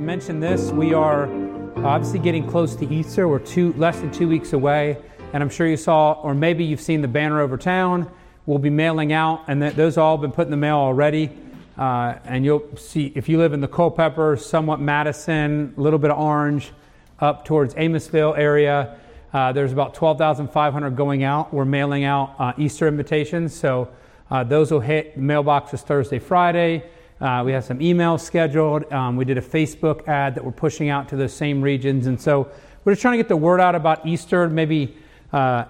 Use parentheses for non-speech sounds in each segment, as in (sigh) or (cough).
mention this. We are obviously getting close to Easter. We're two, less than two weeks away. And I'm sure you saw, or maybe you've seen the banner over town. We'll be mailing out, and that, those all been put in the mail already. Uh, and you'll see, if you live in the Culpeper, somewhat Madison, a little bit of Orange, up towards Amissville area, uh, there's about 12,500 going out. We're mailing out uh, Easter invitations. So uh, those will hit mailboxes Thursday, Friday. Uh, we have some emails scheduled. Um, we did a Facebook ad that we're pushing out to those same regions. And so we're just trying to get the word out about Easter. Maybe uh,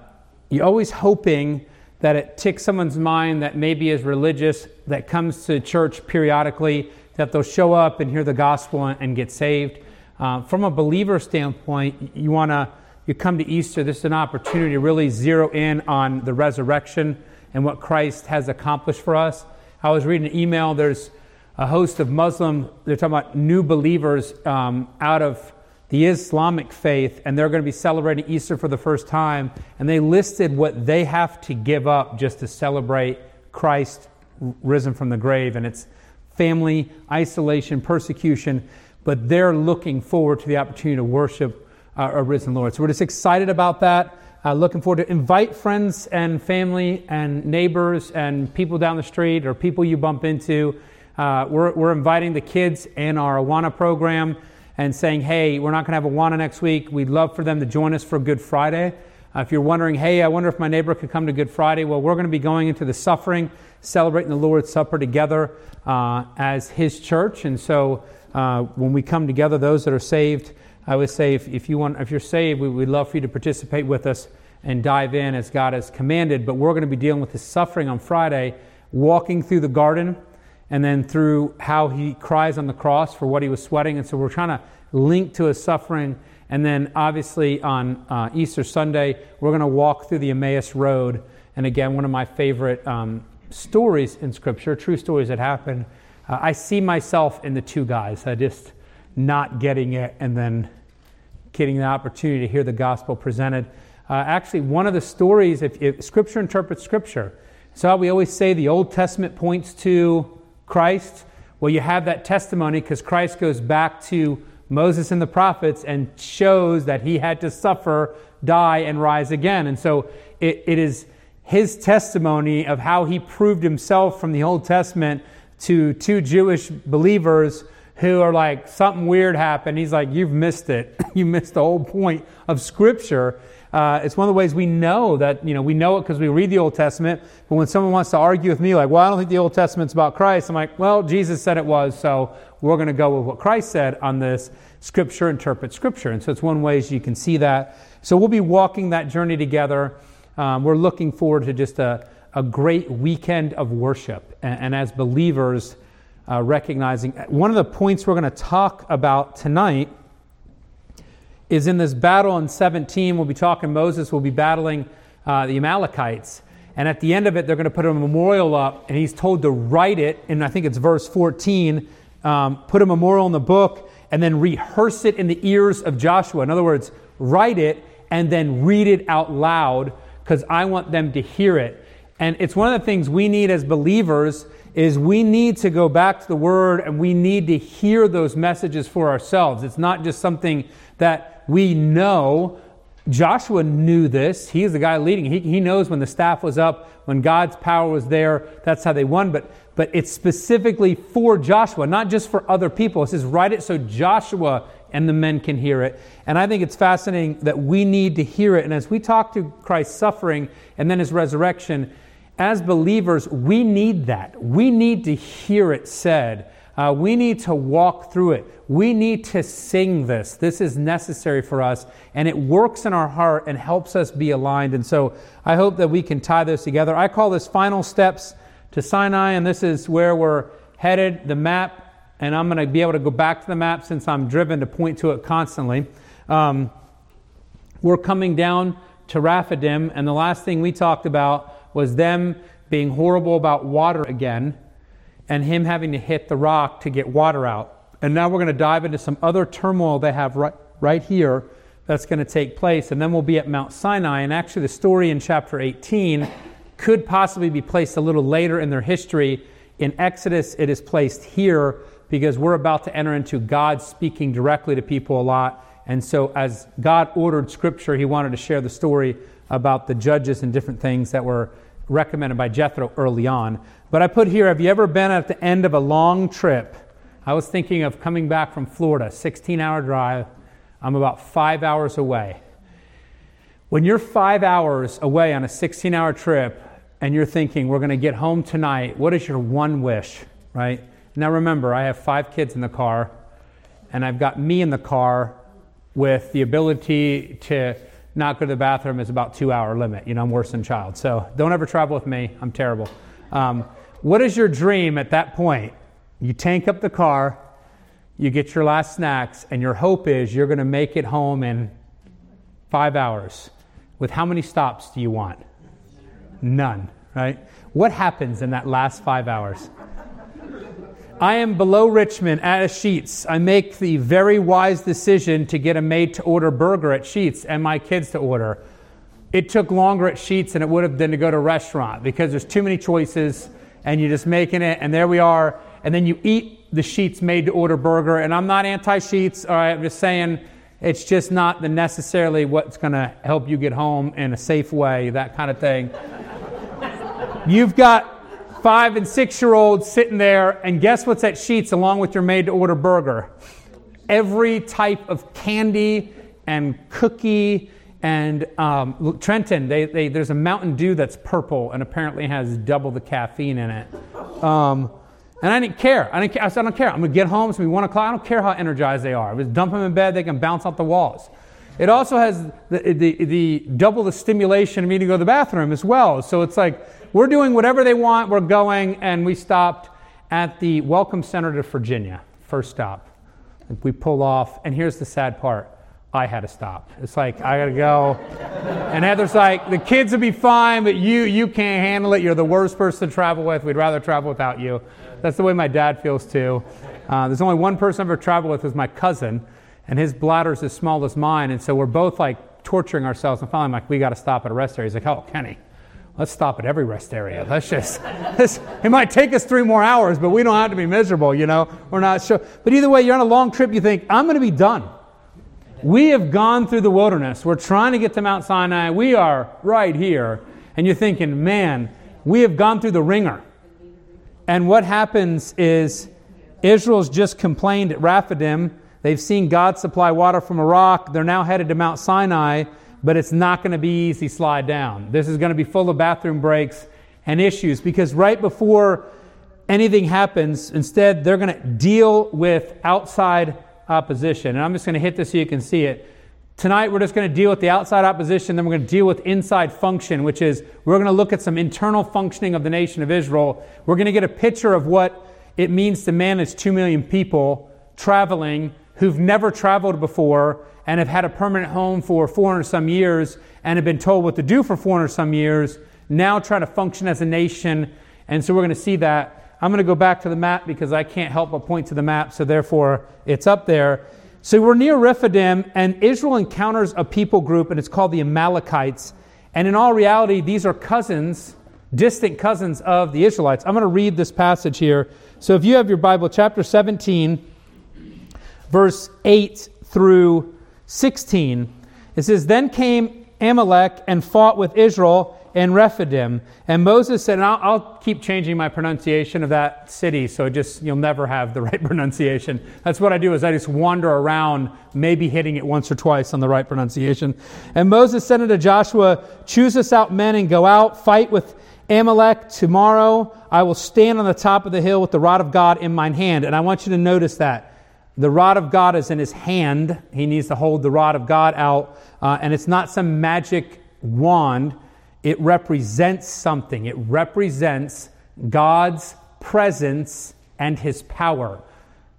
you're always hoping that it ticks someone's mind that maybe is religious, that comes to church periodically, that they'll show up and hear the gospel and, and get saved. Uh, from a believer standpoint, you want to you come to Easter. This is an opportunity to really zero in on the resurrection and what Christ has accomplished for us. I was reading an email. There's a host of Muslim, they're talking about new believers um, out of the Islamic faith, and they're going to be celebrating Easter for the first time. And they listed what they have to give up just to celebrate Christ risen from the grave. And it's family, isolation, persecution, but they're looking forward to the opportunity to worship our risen Lord. So we're just excited about that. Uh, looking forward to invite friends and family and neighbors and people down the street or people you bump into uh, we're, we're inviting the kids in our Awana program and saying, hey, we're not going to have Awana next week. We'd love for them to join us for Good Friday. Uh, if you're wondering, hey, I wonder if my neighbor could come to Good Friday, well, we're going to be going into the suffering, celebrating the Lord's Supper together uh, as His church. And so uh, when we come together, those that are saved, I would say if, if, you want, if you're saved, we, would love for you to participate with us and dive in as God has commanded. But we're going to be dealing with the suffering on Friday, walking through the garden and then through how he cries on the cross for what he was sweating. And so we're trying to link to his suffering. And then obviously on uh, Easter Sunday, we're going to walk through the Emmaus Road. And again, one of my favorite um, stories in Scripture, true stories that happen. Uh, I see myself in the two guys. I just not getting it and then getting the opportunity to hear the gospel presented. Uh, actually, one of the stories, if, if Scripture interprets Scripture, so we always say the Old Testament points to Christ? Well, you have that testimony because Christ goes back to Moses and the prophets and shows that he had to suffer, die, and rise again. And so it, it is his testimony of how he proved himself from the Old Testament to two Jewish believers who are like, something weird happened. He's like, you've missed it. (laughs) you missed the whole point of Scripture. Uh, it's one of the ways we know that, you know, we know it because we read the Old Testament. But when someone wants to argue with me, like, well, I don't think the Old Testament's about Christ, I'm like, well, Jesus said it was, so we're going to go with what Christ said on this. Scripture interprets Scripture. And so it's one way you can see that. So we'll be walking that journey together. Um, we're looking forward to just a, a great weekend of worship. And, and as believers, uh, recognizing one of the points we're going to talk about tonight is in this battle in 17. We'll be talking, Moses will be battling uh, the Amalekites. And at the end of it, they're going to put a memorial up, and he's told to write it, and I think it's verse 14 um, put a memorial in the book, and then rehearse it in the ears of Joshua. In other words, write it and then read it out loud because I want them to hear it. And it's one of the things we need as believers is we need to go back to the word and we need to hear those messages for ourselves. It's not just something that we know. Joshua knew this. He is the guy leading. He, he knows when the staff was up, when God's power was there, that's how they won. But, but it's specifically for Joshua, not just for other people. It says, write it so Joshua and the men can hear it. And I think it's fascinating that we need to hear it. And as we talk to Christ's suffering and then his resurrection, as believers, we need that. We need to hear it said. Uh, we need to walk through it. We need to sing this. This is necessary for us, and it works in our heart and helps us be aligned. And so I hope that we can tie this together. I call this final steps to Sinai, and this is where we're headed, the map, and I'm going to be able to go back to the map since I'm driven to point to it constantly. Um, we're coming down to Rephidim, and the last thing we talked about was them being horrible about water again and him having to hit the rock to get water out. And now we're going to dive into some other turmoil they have right, right here that's going to take place. And then we'll be at Mount Sinai. And actually, the story in chapter 18 could possibly be placed a little later in their history. In Exodus, it is placed here, because we're about to enter into God speaking directly to people a lot. And so, as God ordered scripture, he wanted to share the story about the judges and different things that were recommended by Jethro early on. But I put here have you ever been at the end of a long trip? I was thinking of coming back from Florida, 16 hour drive. I'm about five hours away. When you're five hours away on a 16 hour trip and you're thinking, we're going to get home tonight, what is your one wish, right? Now remember, I have five kids in the car, and I've got me in the car with the ability to not go to the bathroom is about two hour limit. You know, I'm worse than child. So don't ever travel with me. I'm terrible. Um, what is your dream at that point? You tank up the car, you get your last snacks, and your hope is you're going to make it home in five hours. With how many stops do you want? None, right? What happens in that last five hours? I am below Richmond at a Sheetz. I make the very wise decision to get a made to order burger at Sheetz and my kids to order. It took longer at Sheetz than it would have been to go to a restaurant because there's too many choices and you're just making it, and there we are. And then you eat the Sheetz made to order burger. And I'm not anti Sheetz, all right? I'm just saying it's just not the necessarily what's going to help you get home in a safe way, that kind of thing. (laughs) You've got five and six year olds sitting there, and guess what's at Sheetz along with your made to order burger? Every type of candy and cookie and um, Trenton. They, they, there's a Mountain Dew that's purple and apparently has double the caffeine in it. Um, and I didn't care. I, didn't. I said, I don't care. I'm going to get home. It's going to be 1 o'clock. I don't care how energized they are. I just dump them in bed. They can bounce off the walls. It also has the, the, the double the stimulation of me to go to the bathroom as well. So it's like we're doing whatever they want. We're going, and we stopped at the Welcome Center to Virginia, first stop. We pull off, and here's the sad part. I had to stop. It's like I gotta go. And Heather's like, the kids will be fine, but you you can't handle it. You're the worst person to travel with. We'd rather travel without you. That's the way my dad feels too. Uh, there's only one person I've ever traveled with was my cousin, and his bladder's as small as mine, and so we're both like torturing ourselves. And finally, I'm like, we got to stop at a rest area. He's like, oh, Kenny, let's stop at every rest area. Let's just, (laughs) this, it might take us three more hours, but we don't have to be miserable, you know? We're not sure. But either way, you're on a long trip, you think, I'm going to be done. We have gone through the wilderness. We're trying to get to Mount Sinai. We are right here. And you're thinking, man, we have gone through the ringer. And what happens is Israel's just complained at Rephidim. They've seen God supply water from a rock. They're now headed to Mount Sinai, but it's not going to be easy slide down. This is going to be full of bathroom breaks and issues because right before anything happens, instead, they're going to deal with outside opposition. And I'm just going to hit this so you can see it. Tonight, we're just going to deal with the outside opposition, then we're going to deal with inside function, which is we're going to look at some internal functioning of the nation of Israel. We're going to get a picture of what it means to manage 2 million people traveling who've never traveled before and have had a permanent home for 400 some years and have been told what to do for 400 some years, now try to function as a nation. And so we're going to see that. I'm going to go back to the map because I can't help but point to the map, so therefore it's up there. So we're near Rephidim, and Israel encounters a people group, and it's called the Amalekites. And in all reality, these are cousins, distant cousins of the Israelites. I'm going to read this passage here. So if you have your Bible, chapter 17, verse 8 through 16, it says, Then came Amalek and fought with Israel and Rephidim. And Moses said, and I'll, I'll, keep changing my pronunciation of that city, so just you'll never have the (laughs) right pronunciation. That's what I do is I just wander around, maybe hitting it once or twice on the right pronunciation. And Moses said unto Joshua, Choose us out men and go out, fight with Amalek tomorrow. I will stand on the top of the hill with the rod of God in mine hand. And I want you to notice that. The rod of God is in his hand. He needs to hold the rod of God out. Uh, and it's not some magic wand it represents something. It represents God's presence and his power.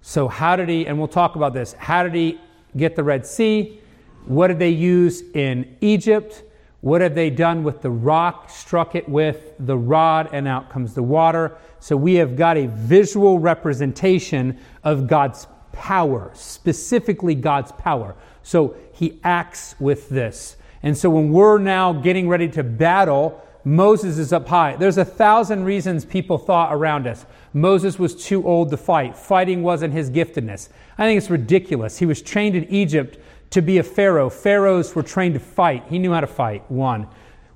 So, how did he, and we'll talk about this, how did he get the Red Sea? What did they use in Egypt? What have they done with the rock? Struck it with the rod, and out comes the water. So, we have got a visual representation of God's power, specifically God's power. So, he acts with this. And so when we're now getting ready to battle Moses is up high. There's a thousand reasons people thought around us. Moses was too old to fight. Fighting wasn't his giftedness. I think it's ridiculous. He was trained in Egypt to be a pharaoh. Pharaohs were trained to fight. He knew how to fight, one.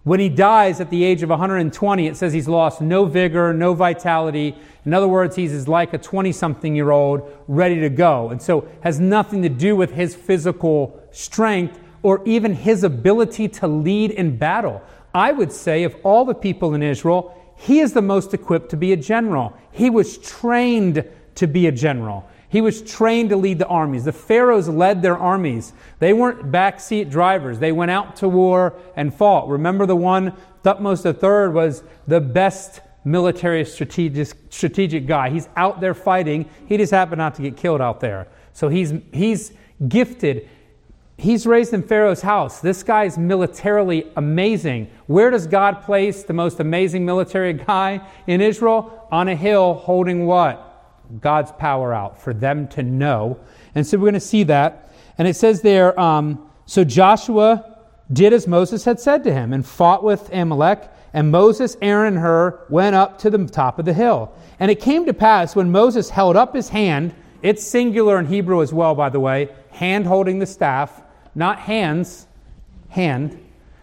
When he dies at the age of 120, it says he's lost no vigor, no vitality. In other words, he's like a 20 something year old ready to go. And so has nothing to do with his physical strength or even his ability to lead in battle. I would say of all the people in Israel, he is the most equipped to be a general. He was trained to be a general. He was trained to lead the armies. The pharaohs led their armies. They weren't backseat drivers. They went out to war and fought. Remember the one, Thutmose III was the best military strategic, strategic guy. He's out there fighting. He just happened not to get killed out there. So he's, he's gifted. He's raised in Pharaoh's house. This guy is militarily amazing. Where does God place the most amazing military guy in Israel? On a hill holding what? God's power out for them to know. And so we're going to see that. And it says there um, so Joshua did as Moses had said to him and fought with Amalek. And Moses, Aaron, and Hur went up to the top of the hill. And it came to pass when Moses held up his hand, it's singular in Hebrew as well, by the way, hand holding the staff, not hands, hand,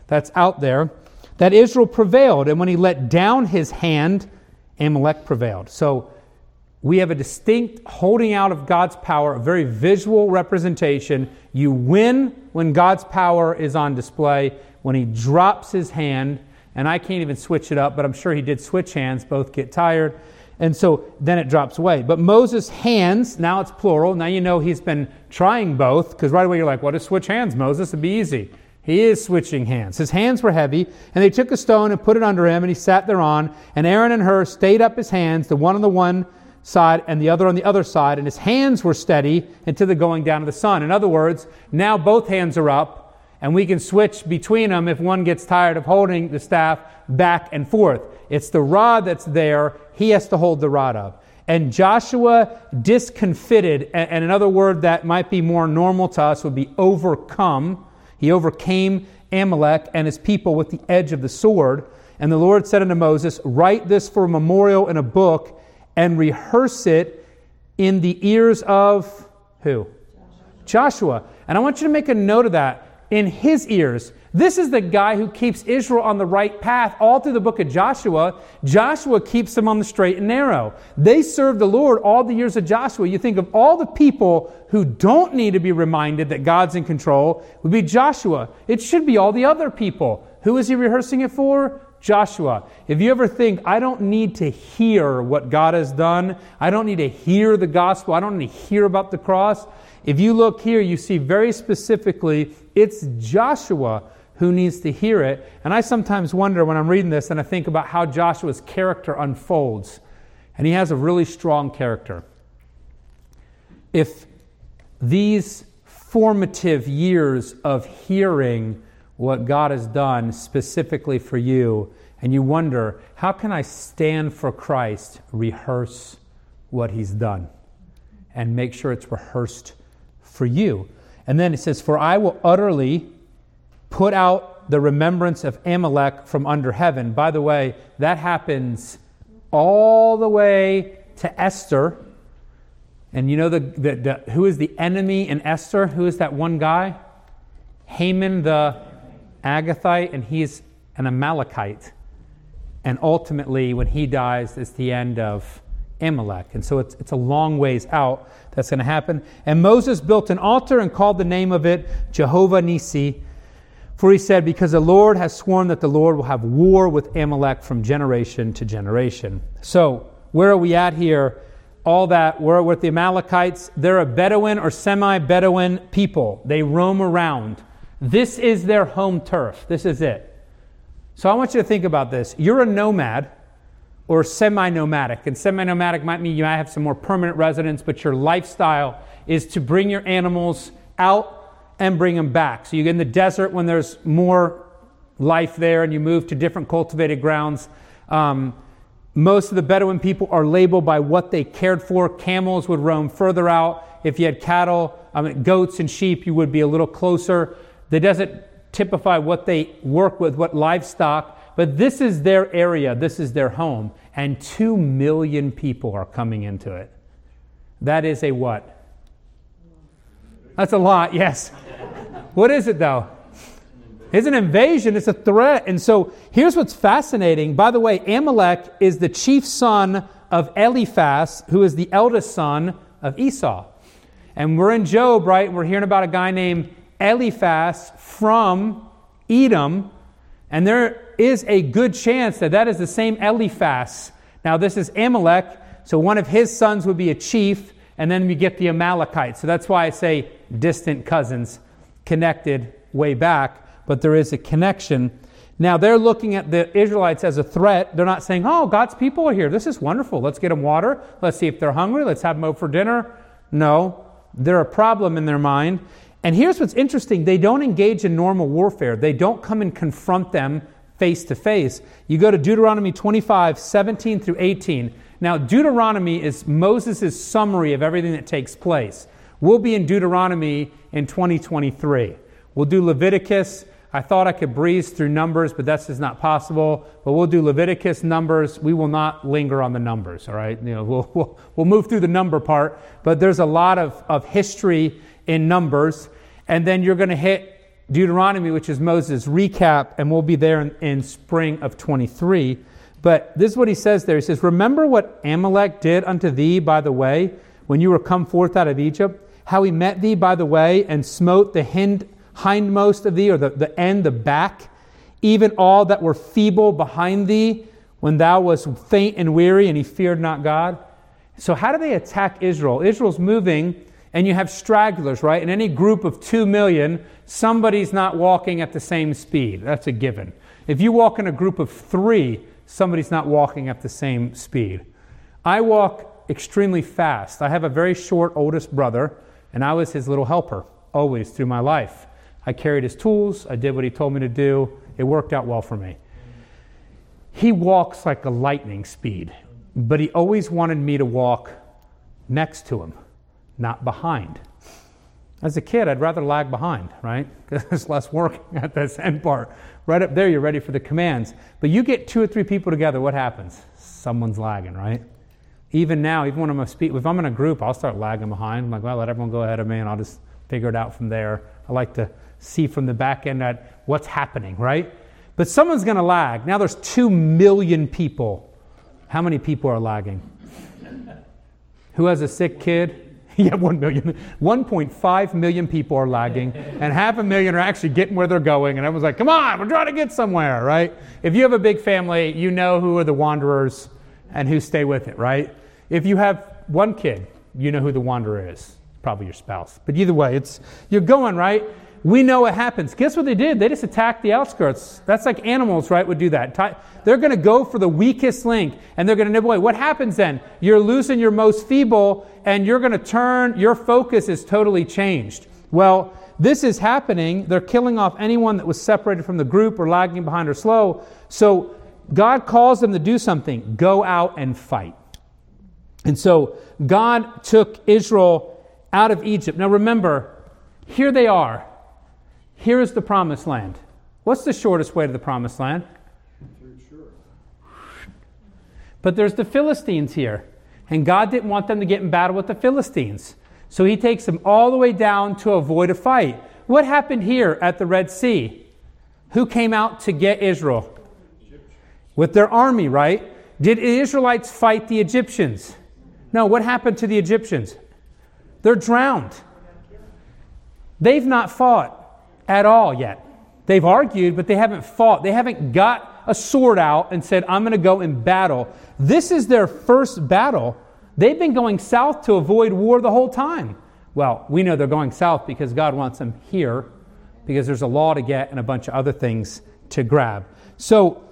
that's out there, that Israel prevailed. And when he let down his hand, Amalek prevailed. So we have a distinct holding out of God's power, a very visual representation. You win when God's power is on display. When he drops his hand, and I can't even switch it up, but I'm sure he did switch hands, both get tired. And so then it drops away. But Moses' hands, now it's plural. Now you know he's been trying both, because right away you're like, what is switch hands, Moses? It'd be easy. He is switching hands. His hands were heavy, and they took a stone and put it under him, and he sat thereon. And Aaron and Hur stayed up his hands, the one on the one side and the other on the other side, and his hands were steady until the going down of the sun. In other words, now both hands are up, and we can switch between them if one gets tired of holding the staff back and forth. It's the rod that's there, he has to hold the rod up. And Joshua discomfited, and another word that might be more normal to us would be overcome. He overcame Amalek and his people with the edge of the sword. And the Lord said unto Moses, Write this for a memorial in a book and rehearse it in the ears of who? Joshua. And I want you to make a note of that. In his ears. This is the guy who keeps Israel on the right path all through the book of Joshua. Joshua keeps them on the straight and narrow. They served the Lord all the years of Joshua. You think of all the people who don't need to be reminded that God's in control would be Joshua. It should be all the other people. Who is he rehearsing it for? Joshua, if you ever think, I don't need to hear what God has done, I don't need to hear the gospel, I don't need to hear about the cross, if you look here, you see very specifically it's Joshua who needs to hear it. And I sometimes wonder when I'm reading this and I think about how Joshua's character unfolds. And he has a really strong character. If these formative years of hearing what God has done specifically for you, and you wonder, how can I stand for Christ, rehearse what He's done, and make sure it's rehearsed for you? And then it says, For I will utterly put out the remembrance of Amalek from under heaven. By the way, that happens all the way to Esther. And you know the, the, the, who is the enemy in Esther? Who is that one guy? Haman the Agagite, and he's an Amalekite. And ultimately, when he dies, it's the end of Amalek. And so it's, it's a long ways out that's going to happen. And Moses built an altar and called the name of it Jehovah Nisi. For he said, Because the Lord has sworn that the Lord will have war with Amalek from generation to generation. So, where are we at here? All that, we're with the Amalekites. They're a Bedouin or semi Bedouin people. They roam around. This is their home turf. This is it. So I want you to think about this. You're a nomad or semi nomadic. And semi nomadic might mean you might have some more permanent residence, but your lifestyle is to bring your animals out and bring them back. So you get in the desert when there's more life there and you move to different cultivated grounds. Um, most of the Bedouin people are labeled by what they cared for. Camels would roam further out. If you had cattle, I mean, goats and sheep, you would be a little closer. The desert typify what they work with, what livestock, but this is their area, this is their home, and two million people are coming into it. That is a what? That's a lot, yes. (laughs) What is it though? It's an invasion, it's a threat. And so here's what's fascinating. By the way, Amalek is the chief son of Eliphaz, who is the eldest son of Esau. And we're in Job, right? We're hearing about a guy named Eliphaz from Edom. And there is a good chance that that is the same Eliphaz. Now, this is Amalek, so one of his sons would be a chief, and then we get the Amalekites. So that's why I say distant cousins, connected way back, but there is a connection. Now, they're looking at the Israelites as a threat. They're not saying, oh, God's people are here. This is wonderful. Let's get them water. Let's see if they're hungry. Let's have them over for dinner. No, they're a problem in their mind. And here's what's interesting they don't engage in normal warfare, they don't come and confront them face to face. You go to Deuteronomy 25, 17 through 18. Now, Deuteronomy is Moses' summary of everything that takes place. We'll be in Deuteronomy in 2023. We'll do Leviticus. I thought I could breeze through Numbers, but that's just not possible. But we'll do Leviticus, Numbers. We will not linger on the numbers, all right? You know, we'll, we'll, we'll move through the number part, but there's a lot of, of history in Numbers. And then you're going to hit Deuteronomy, which is Moses' recap, and we'll be there in, in spring of 23. But this is what he says there. He says, Remember what Amalek did unto thee by the way when you were come forth out of Egypt? How he met thee by the way and smote the hind, hindmost of thee, or the, the end, the back, even all that were feeble behind thee when thou was faint and weary, and he feared not God. So, how do they attack Israel? Israel's moving, and you have stragglers, right? In any group of two million, somebody's not walking at the same speed. That's a given. If you walk in a group of three, somebody's not walking at the same speed. I walk extremely fast. I have a very short oldest brother, and I was his little helper always through my life. I carried his tools, I did what he told me to do. It worked out well for me. He walks like a lightning speed, but he always wanted me to walk next to him, not behind. As a kid, I'd rather lag behind, right? (laughs) Because there's less work (laughs) at this end part. Right up there, you're ready for the commands. But you get two or three people together, what happens? Someone's lagging, right? Even now, even when I'm a if I'm in a group, I'll start lagging behind. I'm like, well, let everyone go ahead of me, and I'll just figure it out from there. I like to see from the back end at what's happening, right? But someone's going to lag. Now there's two million people. How many people are lagging? (laughs) Who has a sick kid? (laughs) yeah, 1 million. 1.5 million people are lagging, and half a million are actually getting where they're going. And everyone's like, come on, we're trying to get somewhere, right? If you have a big family, you know who are the wanderers and who stay with it, right? If you have one kid, you know who the wanderer is. Probably your spouse. But either way, it's you're going, right? We know what happens. Guess what they did? They just attacked the outskirts. That's like animals, right, would do that. They're going to go for the weakest link and they're going to nibble away. What happens then? You're losing your most feeble and you're going to turn, your focus is totally changed. Well, this is happening. They're killing off anyone that was separated from the group or lagging behind or slow. So God calls them to do something go out and fight. And so God took Israel out of Egypt. Now remember, here they are here is the promised land. What's the shortest way to the promised land? But there's the Philistines here. And God didn't want them to get in battle with the Philistines. So he takes them all the way down to avoid a fight. What happened here at the Red Sea? Who came out to get Israel? With their army, right? Did the Israelites fight the Egyptians? No, what happened to the Egyptians? They're drowned. They've not fought at all yet. They've argued, but they haven't fought. They haven't got a sword out and said, I'm going to go in battle. This is their first battle. They've been going south to avoid war the whole time. Well, we know they're going south because God wants them here, because there's a law to get and a bunch of other things to grab. So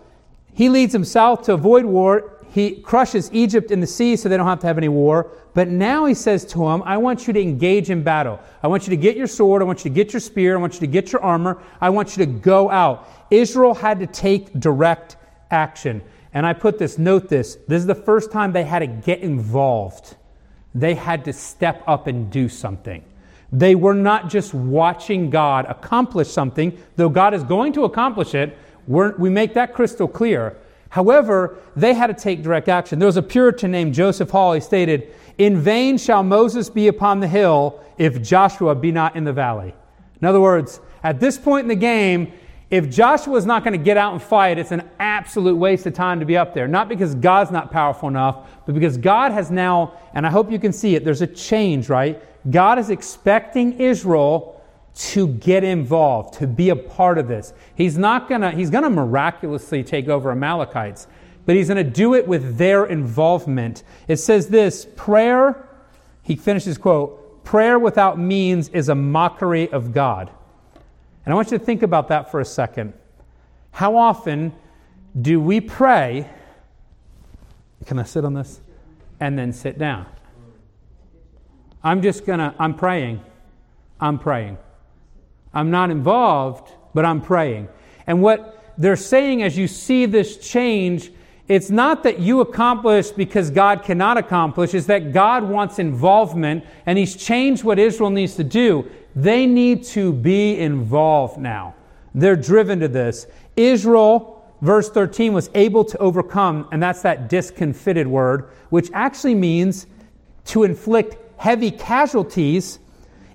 he leads them south to avoid war he crushes Egypt in the sea so they don't have to have any war. But now he says to them, I want you to engage in battle. I want you to get your sword. I want you to get your spear. I want you to get your armor. I want you to go out. Israel had to take direct action. And I put this, note this. This is the first time they had to get involved. They had to step up and do something. They were not just watching God accomplish something, though God is going to accomplish it. We're, we make that crystal clear. However, they had to take direct action. There was a Puritan named Joseph Hall. He stated, In vain shall Moses be upon the hill if Joshua be not in the valley. In other words, at this point in the game, if Joshua is not going to get out and fight, it's an absolute waste of time to be up there. Not because God's not powerful enough, but because God has now, and I hope you can see it, there's a change, right? God is expecting Israel to get involved, to be a part of this. He's not to, he's to miraculously take over Amalekites, but he's to do it with their involvement. It says this prayer, he finishes quote, prayer without means is a mockery of God. And I want you to think about that for a second. How often do we pray? Can I sit on this? And then sit down. I'm just to, I'm praying. I'm praying. I'm not involved, but I'm praying. And what they're saying as you see this change, it's not that you accomplish because God cannot accomplish, it's that God wants involvement and He's changed what Israel needs to do. They need to be involved now. They're driven to this. Israel, verse 13, was able to overcome, and that's that discomfited word, which actually means to inflict heavy casualties.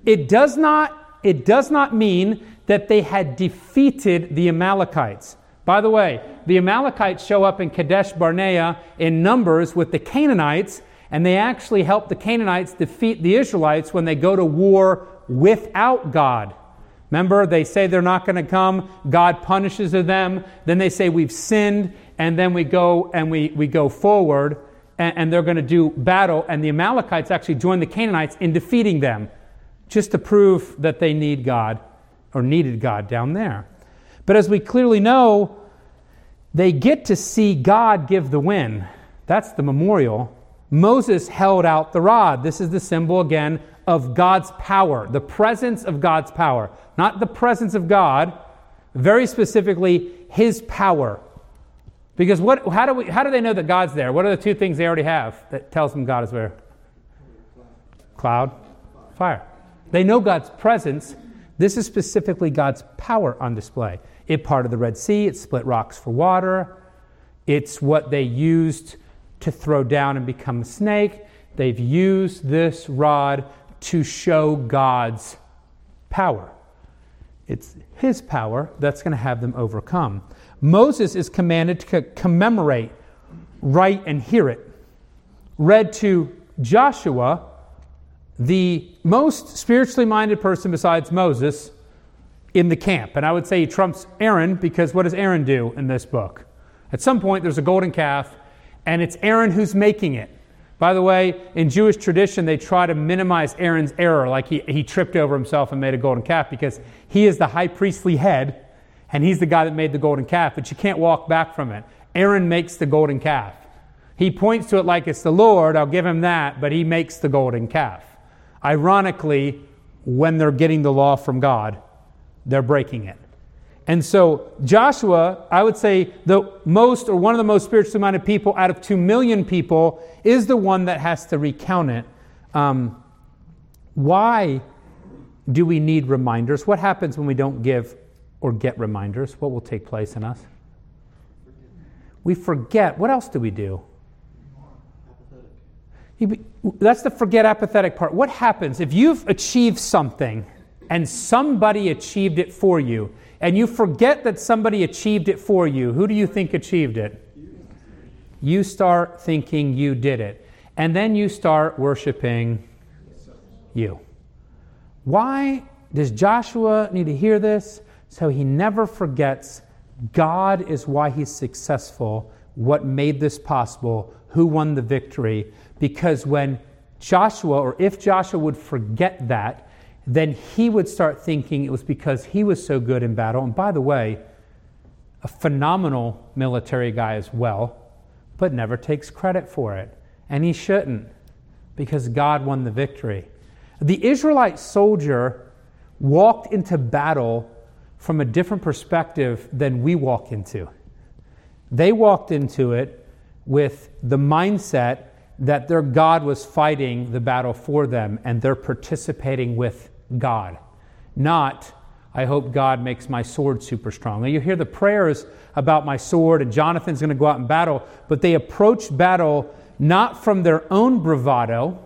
It does not, it does not mean that they had defeated the Amalekites. By the way, the Amalekites show up in Kadesh Barnea in numbers with the Canaanites, and they actually help the Canaanites defeat the Israelites when they go to war without God. Remember, they say they're not going to come. God punishes them. Then they say we've sinned, and then we go and we, we go forward, and, and they're going to do battle. And the Amalekites actually join the Canaanites in defeating them, just to prove that they need God or needed God down there. But as we clearly know, they get to see God give the win. That's the memorial. Moses held out the rod. This is the symbol again of God's power, the presence of God's power, not the presence of God, very specifically His power. Because what, how, do we, how do they know that God's there? What are the two things they already have that tells them God is there? Cloud, fire. They know God's presence. This is specifically God's power on display. It parted the Red Sea, it split rocks for water. It's what they used to throw down and become a snake. They've used this rod to show God's power. It's his power that's going to have them overcome. Moses is commanded to commemorate, write, and hear it. Read to Joshua, the most spiritually minded person besides Moses in the camp. And I would say he trumps Aaron because what does Aaron do in this book? At some point, there's a golden calf, and it's Aaron who's making it. By the way, in Jewish tradition, they try to minimize Aaron's error, like he, he tripped over himself and made a golden calf, because he is the high priestly head, and he's the guy that made the golden calf, but you can't walk back from it. Aaron makes the golden calf. He points to it like it's the Lord, I'll give him that, but he makes the golden calf. Ironically, when they're getting the law from God, they're breaking it. And so, Joshua, I would say the most or one of the most spiritually minded people out of two million people is the one that has to recount it. Um, why do we need reminders? What happens when we don't give or get reminders? What will take place in us? We forget. What else do we do? That's the forget apathetic part. What happens if you've achieved something and somebody achieved it for you? and you forget that somebody achieved it for you, who do you think achieved it? You start thinking you did it. And then you start worshiping you. Why does Joshua need to hear this? So he never forgets God is why he's successful, what made this possible, who won the victory. Because when Joshua, or if Joshua would forget that, then he would start thinking it was because he was so good in battle. And by the way, a phenomenal military guy as well, but never takes credit for it. And he shouldn't, because God won the victory. The Israelite soldier walked into battle from a different perspective than we walk into. They walked into it with the mindset that their God was fighting the battle for them and they're participating with God. Not, I hope God makes my sword super strong. Now, you hear the prayers about my sword, and Jonathan's going to go out in battle, but they approach battle not from their own bravado.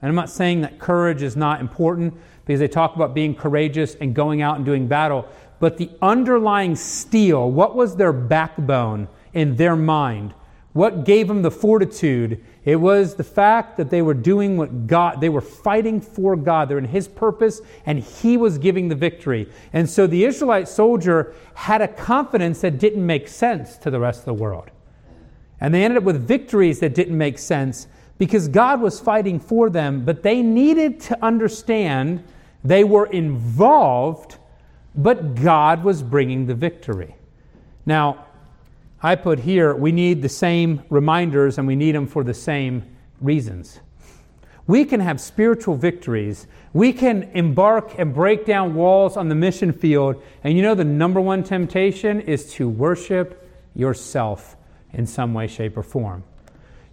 And I'm not saying that courage is not important because they talk about being courageous and going out and doing battle, but the underlying steel, what was their backbone in their mind? What gave them the fortitude? It was the fact that they were doing what God, they were fighting for God. They're in His purpose, and He was giving the victory. And so the Israelite soldier had a confidence that didn't make sense to the rest of the world. And they ended up with victories that didn't make sense because God was fighting for them, but they needed to understand they were involved, but God was bringing the victory. Now, I put here, we need the same reminders and we need them for the same reasons. We can have spiritual victories. We can embark and break down walls on the mission field. And you know, the number one temptation is to worship yourself in some way, shape, or form.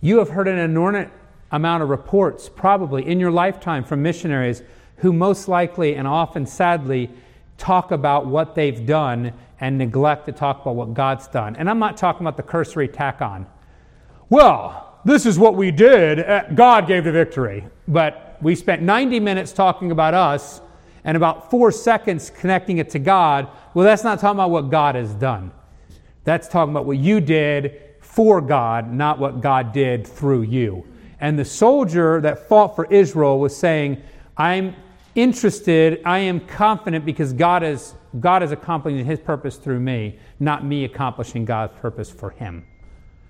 You have heard an inordinate amount of reports, probably in your lifetime, from missionaries who most likely and often sadly talk about what they've done and neglect to talk about what God's done. And I'm not talking about the cursory tack on. Well, this is what we did. Uh, God gave the victory. But we spent 90 minutes talking about us and about four seconds connecting it to God. Well, that's not talking about what God has done. That's talking about what you did for God, not what God did through you. And the soldier that fought for Israel was saying, I'm interested, I am confident because God is, God is accomplishing his purpose through me, not me accomplishing God's purpose for him.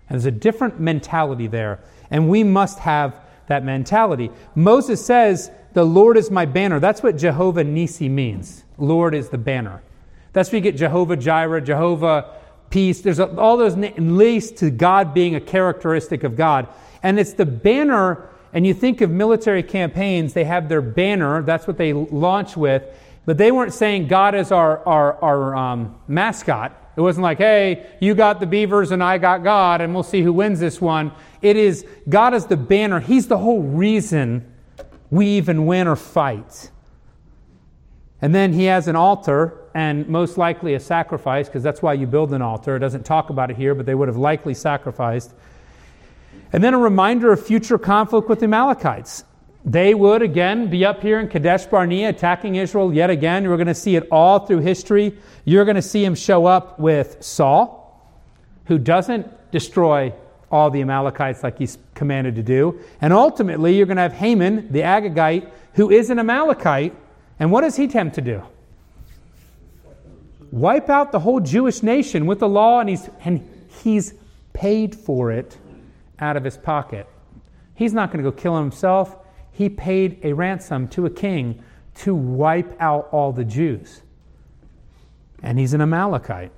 And there's a different mentality there, and we must have that mentality. Moses says, The Lord is my banner. That's what Jehovah Nisi means. Lord is the banner. That's where you get Jehovah Jireh, Jehovah Peace. There's all those links to God being a characteristic of God. And it's the banner and you think of military campaigns, they have their banner, that's what they launch with, but they weren't saying God is our, our, our um, mascot. It wasn't like, hey, you got the beavers and I got God, and we'll see who wins this one. It is God is the banner. He's the whole reason we even win or fight. And then he has an altar and most likely a sacrifice, because that's why you build an altar. It doesn't talk about it here, but they would have likely sacrificed. And then a reminder of future conflict with the Amalekites. They would again be up here in Kadesh Barnea attacking Israel yet again. We're going to see it all through history. You're going to see him show up with Saul, who doesn't destroy all the Amalekites like he's commanded to do. And ultimately, you're going to have Haman, the Agagite, who is an Amalekite. And what does he attempt to do? Wipe out the whole Jewish nation with the law, and he's, and he's paid for it out of his pocket. He's not going to go kill himself. He paid a ransom to a king to wipe out all the Jews. And he's an Amalekite.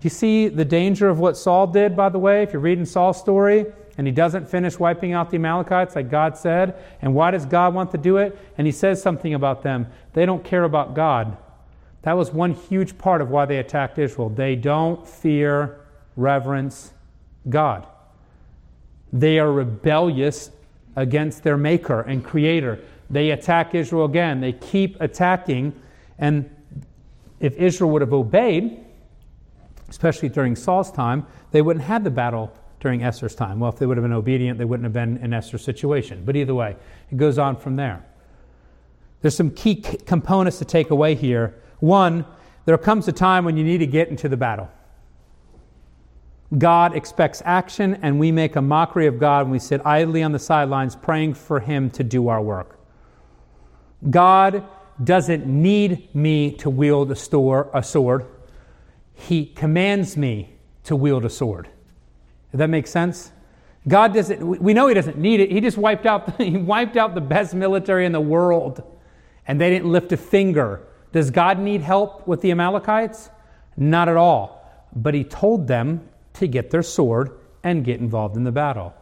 Do you see the danger of what Saul did, by the way? If you're reading Saul's story and he doesn't finish wiping out the Amalekites like God said, and why does God want to do it? And he says something about them. They don't care about God. That was one huge part of why they attacked Israel. They don't fear, reverence God. They are rebellious against their maker and creator. They attack Israel again. They keep attacking. And if Israel would have obeyed, especially during Saul's time, they wouldn't have the battle during Esther's time. Well, if they would have been obedient, they wouldn't have been in Esther's situation. But either way, it goes on from there. There's some key components to take away here. One, there comes a time when you need to get into the battle. God expects action, and we make a mockery of God when we sit idly on the sidelines praying for Him to do our work. God doesn't need me to wield a, store, a sword, He commands me to wield a sword. Does that make sense? God doesn't, we know He doesn't need it. He just wiped out, (laughs) he wiped out the best military in the world, and they didn't lift a finger. Does God need help with the Amalekites? Not at all. But He told them to get their sword and get involved in the battle.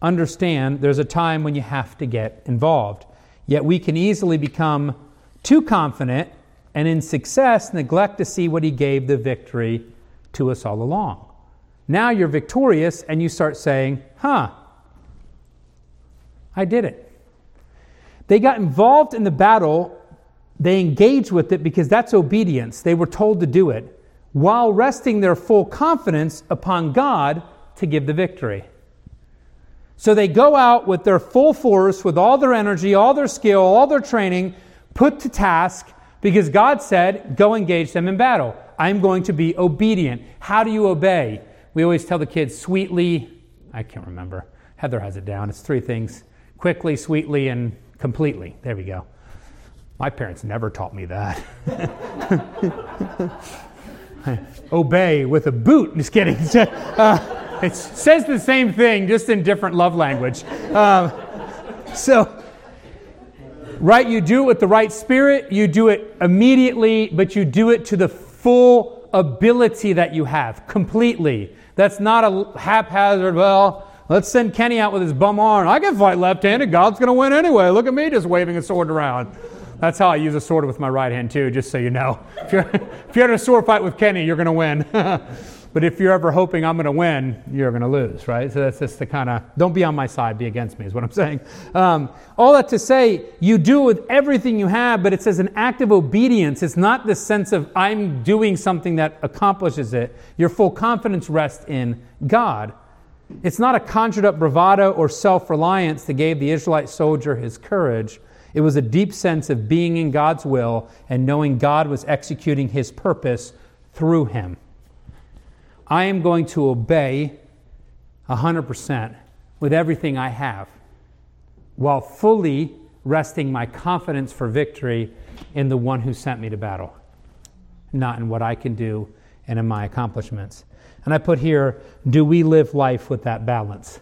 Understand there's a time when you have to get involved. Yet we can easily become too confident and in success neglect to see what he gave the victory to us all along. Now you're victorious and you start saying, huh, I did it. They got involved in the battle they engaged with it because that's obedience. They were told to do it while resting their full confidence upon God to give the victory. So they go out with their full force, with all their energy, all their skill, all their training, put to task because God said, Go engage them in battle. I'm going to be obedient. How do you obey? We always tell the kids sweetly, I can't remember. Heather has it down. It's three things quickly, sweetly, and completely. There we go. My parents never taught me that. (laughs) (laughs) Obey with a boot. (laughs) Just kidding. (laughs) Uh, it says the same thing, just in different love language. Um, so, right, you do it with the right spirit, you do it immediately, but you do it to the full ability that you have, completely. That's not a haphazard, well, let's send Kenny out with his bum arm. I can fight left handed. God's going to win anyway. Look at me just waving a sword around. That's how I use a sword with my right hand, too, just so you know. (laughs) If you're, if you're in a sword fight with Kenny, you're going to win. (laughs) but if you're ever hoping I'm going to win, you're going to lose, right? So that's just the kind of, don't be on my side, be against me, is what I'm (laughs) saying. Um, all that to say, you do with everything you have, but it says an act of obedience. It's not the sense of I'm doing something that accomplishes it. Your full confidence rests in God. It's not a conjured up bravado or self reliance that gave the Israelite soldier his courage it was a deep sense of being in God's will and knowing God was executing his purpose through him. I am going to obey 100% with everything I have while fully resting my confidence for victory in the one who sent me to battle, not in what I can do and in my accomplishments. And I put here, do we live life with that balance?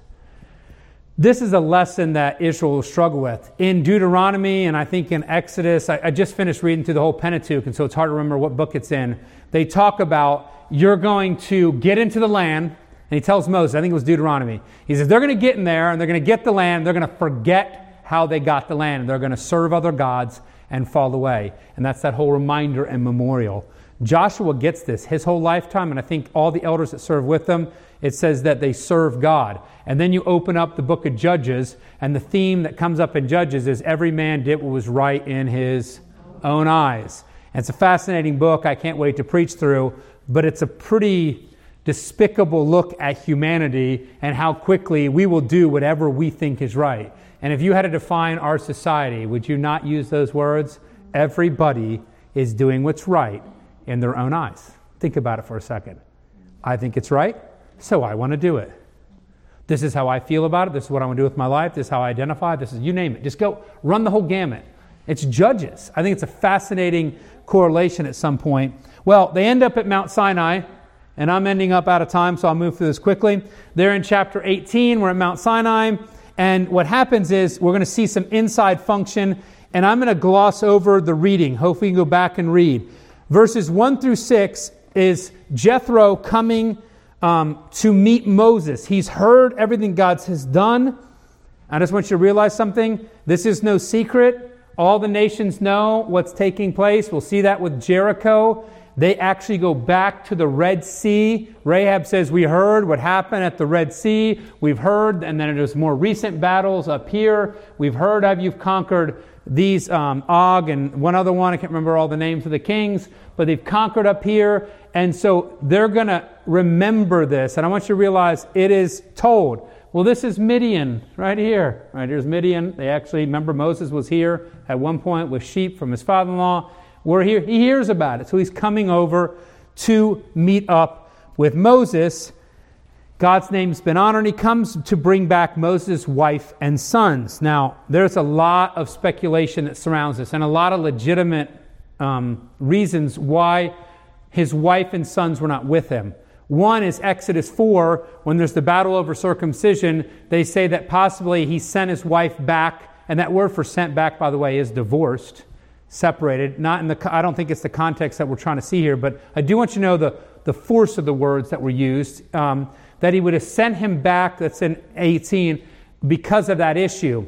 This is a lesson that Israel will struggle with. In Deuteronomy and I think in Exodus, I, I, just finished reading through the whole Pentateuch, and so it's hard to remember what book it's in. They talk about you're going to get into the land, and he tells Moses, I think it was Deuteronomy, he says they're going to get in there and they're going to get the land, they're going to forget how they got the land, and they're going to serve other gods and fall away. And that's that whole reminder and memorial. Joshua gets this his whole lifetime, and I think all the elders that serve with him it says that they serve God. And then you open up the book of Judges, and the theme that comes up in Judges is every man did what was right in his own eyes. And it's a fascinating book. I can't wait to preach through, but it's a pretty despicable look at humanity and how quickly we will do whatever we think is right. And if you had to define our society, would you not use those words? Everybody is doing what's right in their own eyes. Think about it for a second. I think it's right so I want to do it. This is how I feel about it. This is what I want to do with my life. This is how I identify. This is, you name it. Just go run the whole gamut. It's judges. I think it's a fascinating correlation at some point. Well, they end up at Mount Sinai, and I'm ending up out of time, so I'll move through this quickly. They're in chapter 18. We're at Mount Sinai. And what happens is we're going to see some inside function, and I'm going to gloss over the reading. Hopefully, you can go back and read. Verses 1 through 6 is Jethro coming um, to meet Moses. He's heard everything God has done. I just want you to realize something. This is no secret. All the nations know what's taking place. We'll see that with Jericho. They actually go back to the Red Sea. Rahab says, We heard what happened at the Red Sea. We've heard, and then there's more recent battles up here. We've heard of you've conquered these um, Og and one other one. I can't remember all the names of the kings, but they've conquered up here. And so they're going to remember this. And I want you to realize it is told. Well, this is Midian right here. Right here's Midian. They actually remember Moses was here at one point with sheep from his father in law. We're here. He hears about it. So he's coming over to meet up with Moses. God's name's been honored. He comes to bring back Moses' wife and sons. Now, there's a lot of speculation that surrounds this and a lot of legitimate um, reasons why his wife and sons were not with him. One is Exodus 4, when there's the battle over circumcision, they say that possibly he sent his wife back, and that word for sent back, by the way, is divorced, separated. Not in the, I don't think it's the context that we're trying to see here, but I do want you to know the, the force of the words that were used. Um, that he would have sent him back, that's in 18, because of that issue.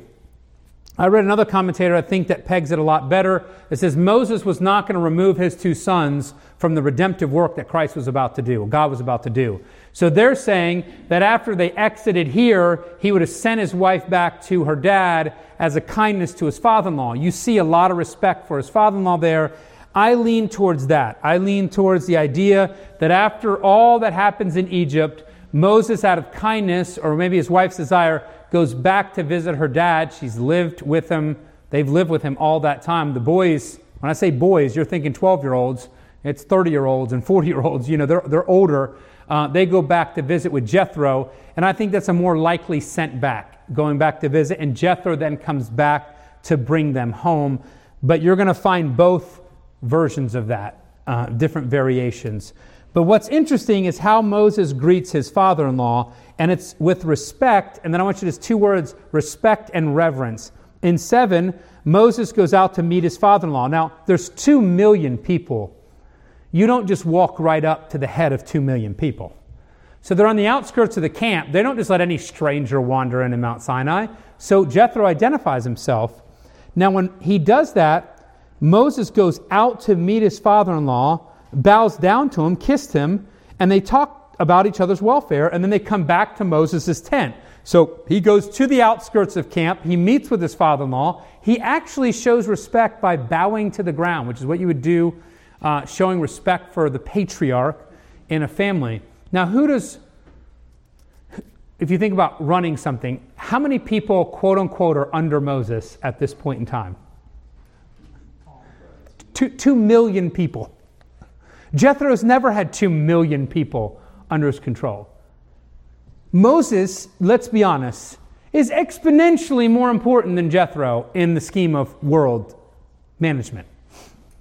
I read another commentator, I think, that pegs it a lot better. It says Moses was not going to remove his two sons from the redemptive work that Christ was about to do, God was about to do. So they're saying that after they exited here, he would have sent his wife back to her dad as a kindness to his father in law. You see a lot of respect for his father in law there. I lean towards that. I lean towards the idea that after all that happens in Egypt, Moses, out of kindness, or maybe his wife's desire, goes back to visit her dad. She's lived with him. They've lived with him all that time. The boys, when I say boys, you're thinking 12 year olds. It's 30 year olds and 40 year olds. You know, they're, they're older. Uh, they go back to visit with Jethro. And I think that's a more likely sent back, going back to visit. And Jethro then comes back to bring them home. But you're going to find both versions of that, uh, different variations. But what's interesting is how Moses greets his father in law, and it's with respect. And then I want you to just two words respect and reverence. In seven, Moses goes out to meet his father in law. Now, there's two million people. You don't just walk right up to the head of two million people. So they're on the outskirts of the camp. They don't just let any stranger wander into Mount Sinai. So Jethro identifies himself. Now, when he does that, Moses goes out to meet his father in law bows down to him, kissed him, and they talk about each other's welfare, and then they come back to Moses' tent. So he goes to the outskirts of camp. He meets with his father in law. He actually shows respect by bowing to the ground, which is what you would do, uh, showing respect for the patriarch in a family. Now, who does, if you think about running something, how many people, quote unquote, are under Moses at this point in time? Two, two million people. Jethro's never had two million people under his control. Moses, let's be honest, is exponentially more important than Jethro in the scheme of world management.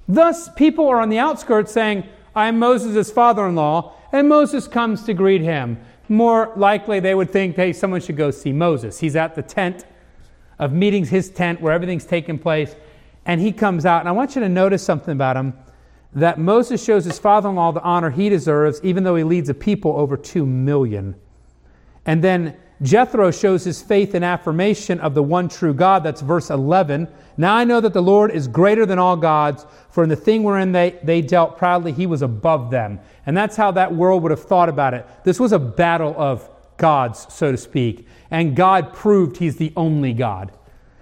Thus, people are on the outskirts saying, I am Moses' father in law, and Moses comes to greet him. More likely, they would think, hey, someone should go see Moses. He's at the tent of meetings, his tent where everything's taking place, and he comes out. And I want you to notice something about him that Moses shows his father in law the honor he deserves, even though he leads a people over two million. And then Jethro shows his faith and affirmation of the one true God. That's verse 11. Now I know that the Lord is greater than all gods, for in the thing wherein they, they dealt proudly, he was above them. And that's how that world would have thought about it. This was a battle of gods, so to speak. And God proved he's the only God.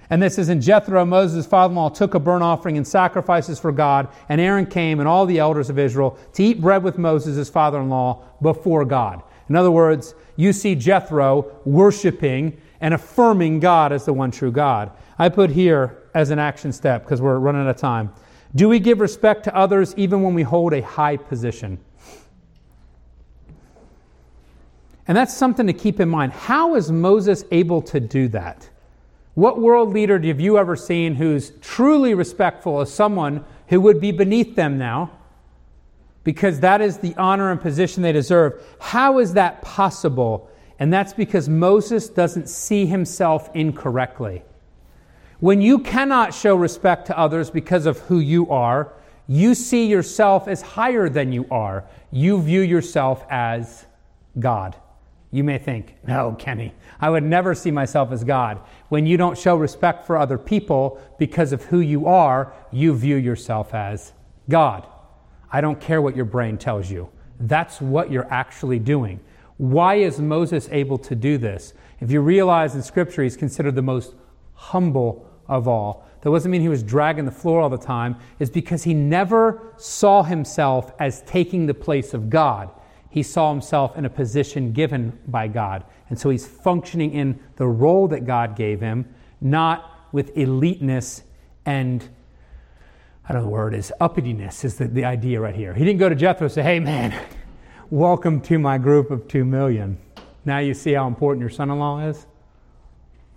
And this is in Jethro, Moses' father in law, took a burnt offering and sacrifices for God. And Aaron came and all the elders of Israel to eat bread with Moses, his father in law, before God. In other words, you see Jethro worshiping and affirming God as the one true God. I put here as an action step because we're running out of time. Do we give respect to others even when we hold a high position? And that's something to keep in mind. How is Moses able to do that? What world leader have you ever seen who's truly respectful of someone who would be beneath them now? Because that is the honor and position they deserve. How is that possible? And that's because Moses doesn't see himself incorrectly. When you cannot show respect to others because of who you are, you see yourself as higher than you are. You view yourself as God. You may think, no, Kenny, I would never see myself as God. When you don't show respect for other people because of who you are, you view yourself as God. I don't care what your brain tells you. That's what you're actually doing. Why is Moses able to do this? If you realize in Scripture, he's considered the most humble of all. That doesn't mean he was dragging the floor all the time, is because he never saw himself as taking the place of God he saw himself in a position given by God. And so he's functioning in the role that God gave him, not with eliteness and I don't know the word is uppityness is the, the idea right here. He didn't go to Jethro and say, hey man, welcome to my group of two million. Now you see how important your son in law is?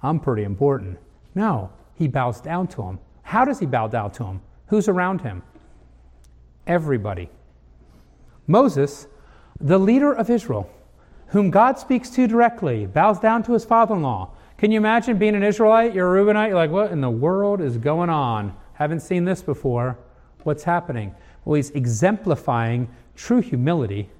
I'm pretty important. No, he bows down to him. How does he bow down to him? Who's around him? Everybody. Moses the leader of Israel, whom God speaks to directly, bows down to his father in law. Can you imagine being an Israelite? You're a Reubenite. You're like, what in the world is going on? Haven't seen this before. What's happening? Well, he's exemplifying true humility,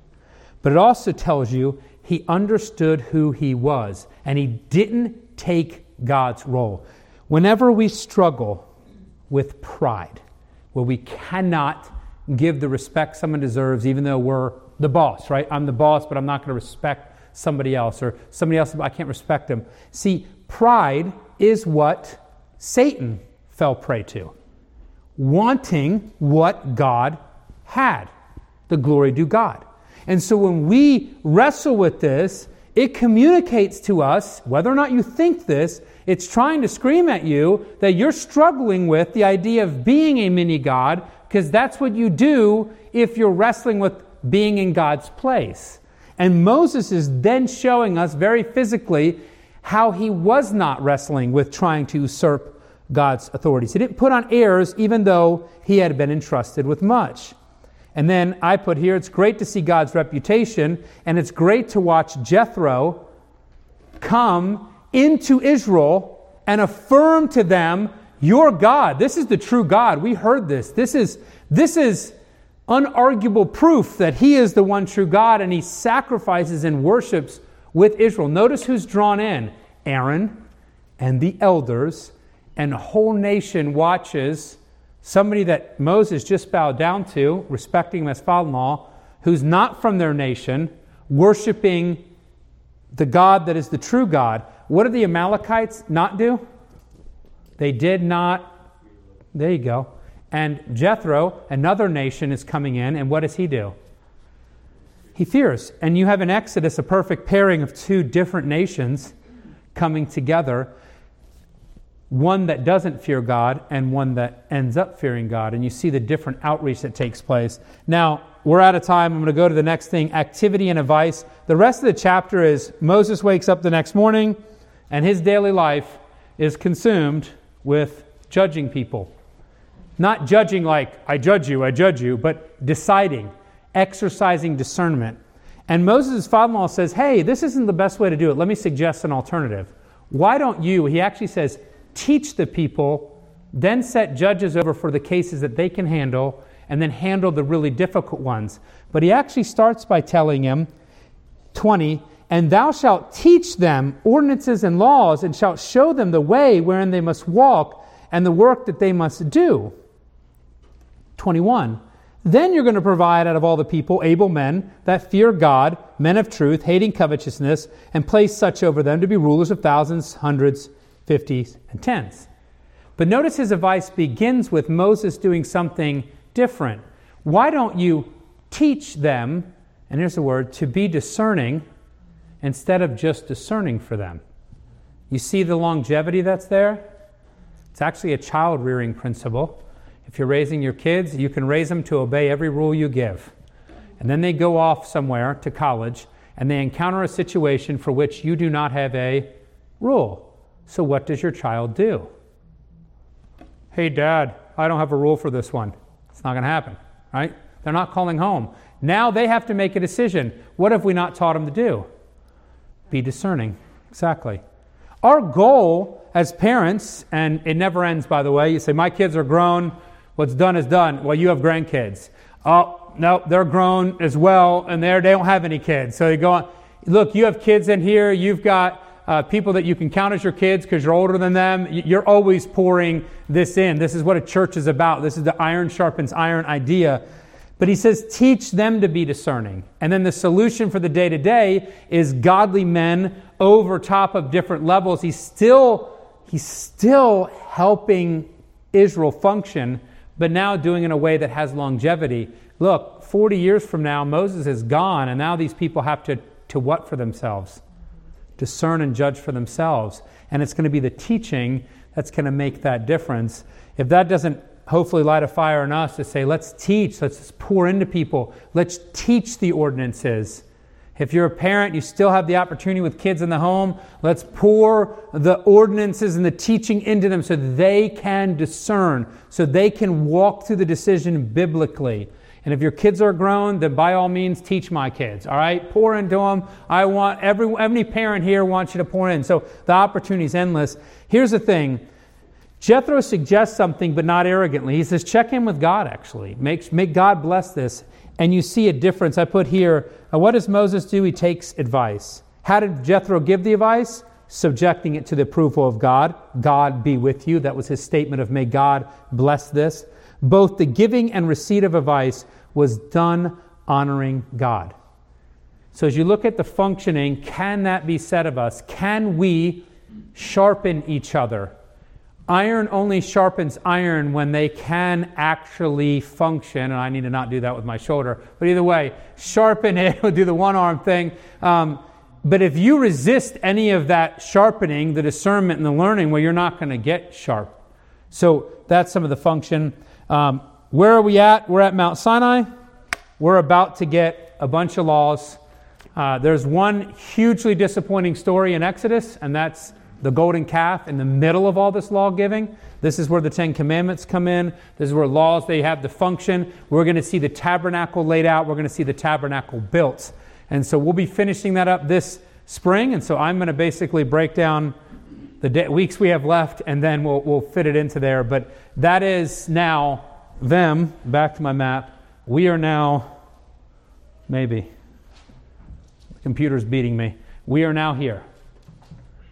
but it also tells you he understood who he was and he didn't take God's role. Whenever we struggle with pride, where we cannot give the respect someone deserves, even though we're the boss, right? I'm the boss, but I'm not going to respect somebody else, or somebody else, I can't respect them. See, pride is what Satan fell prey to, wanting what God had, the glory due God. And so when we wrestle with this, it communicates to us, whether or not you think this, it's trying to scream at you that you're struggling with the idea of being a mini God, because that's what you do if you're wrestling with being in God's place. And Moses is then showing us very physically how he was not wrestling with trying to usurp God's authorities. He didn't put on airs, even though he had been entrusted with much. And then I put here, it's great to see God's reputation, and it's great to watch Jethro come into Israel and affirm to them, Your God, this is the true God. We heard this. This is, this is unarguable proof that He is the one true God, and He sacrifices and worships with Israel. Notice who's drawn in Aaron and the elders, and a whole nation watches somebody that Moses just bowed down to, respecting him as father in law, who's not from their nation, worshiping the God that is the true God. What did the Amalekites not do? They did not. There you go. And Jethro, another nation, is coming in, and what does he do? He fears. And you have in Exodus a perfect pairing of two different nations coming together one that doesn't fear God and one that ends up fearing God. And you see the different outreach that takes place. Now, we're out of time. I'm going to go to the next thing activity and advice. The rest of the chapter is Moses wakes up the next morning, and his daily life is consumed with judging people. Not judging like, I judge you, I judge you, but deciding, exercising discernment. And Moses' father in law says, Hey, this isn't the best way to do it. Let me suggest an alternative. Why don't you, he actually says, teach the people, then set judges over for the cases that they can handle, and then handle the really difficult ones. But he actually starts by telling him, 20, and thou shalt teach them ordinances and laws, and shalt show them the way wherein they must walk, and the work that they must do. 21. Then you're going to provide out of all the people able men that fear God, men of truth, hating covetousness, and place such over them to be rulers of thousands, hundreds, 50s, and 10s. But notice his advice begins with Moses doing something different. Why don't you teach them, and here's the word, to be discerning instead of just discerning for them? You see the longevity that's there? It's actually a child rearing principle. If you're raising your kids, you can raise them to obey every rule you give. And then they go off somewhere to college and they encounter a situation for which you do not have a rule. So, what does your child do? Hey, dad, I don't have a rule for this one. It's not going to happen, right? They're not calling home. Now they have to make a decision. What have we not taught them to do? Be discerning. Exactly. Our goal as parents, and it never ends, by the way, you say, My kids are grown. What's done is done. Well, you have grandkids. Oh, no, they're grown as well, and they don't have any kids. So you go on. Look, you have kids in here. You've got uh, people that you can count as your kids because you're older than them. You're always pouring this in. This is what a church is about. This is the iron sharpens iron idea. But he says, teach them to be discerning. And then the solution for the day to day is godly men over top of different levels. He's still, he's still helping Israel function, but now doing in a way that has longevity. Look, 40 years from now, Moses is gone, and now these people have to, to what for themselves? discern and judge for themselves. And it's going to be the teaching that's going to make that difference. If that doesn't hopefully light a fire in us to say, let's teach, let's pour into people, let's teach the ordinances. If you're a parent, you still have the opportunity with kids in the home. Let's pour the ordinances and the teaching into them so they can discern, so they can walk through the decision biblically. And if your kids are grown, then by all means teach my kids. All right, pour into them. I want every every parent here wants you to pour in. So the opportunity is endless. Here's the thing. Jethro suggests something, but not arrogantly. He says, check in with God, actually. Make, make God bless this. And you see a difference. I put here, uh, what does Moses do? He takes advice. How did Jethro give the advice? subjecting it to the approval of God. God be with you. That was his statement of, may God bless this. Both the giving and receipt of advice was done honoring God. So, as you look at the functioning, can that be said of us? Can we sharpen each other? Iron only sharpens iron when they can actually function, and I need to not do that with my shoulder. But either way, sharpen it, (laughs) do the one arm thing. Um, but if you resist any of that sharpening, the discernment and the learning, well, you're not going to get sharp. So that's some of the function. Um, where are we at? We're at Mount Sinai. We're about to get a bunch of laws. Uh, there's one hugely disappointing story in Exodus, and that's the golden calf in the middle of all this law giving. This is where the Ten Commandments come in. This is where laws they have the function. We're going to see the tabernacle laid out. We're going to see the tabernacle built. And so we'll be finishing that up this spring. And so I'm going to basically break down the day, weeks we have left, and then we'll, we'll fit it into there. But that is now them. Back to my map. We are now, maybe, the computer's beating me. We are now here.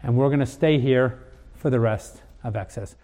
And we're going to stay here for the rest of Exodus.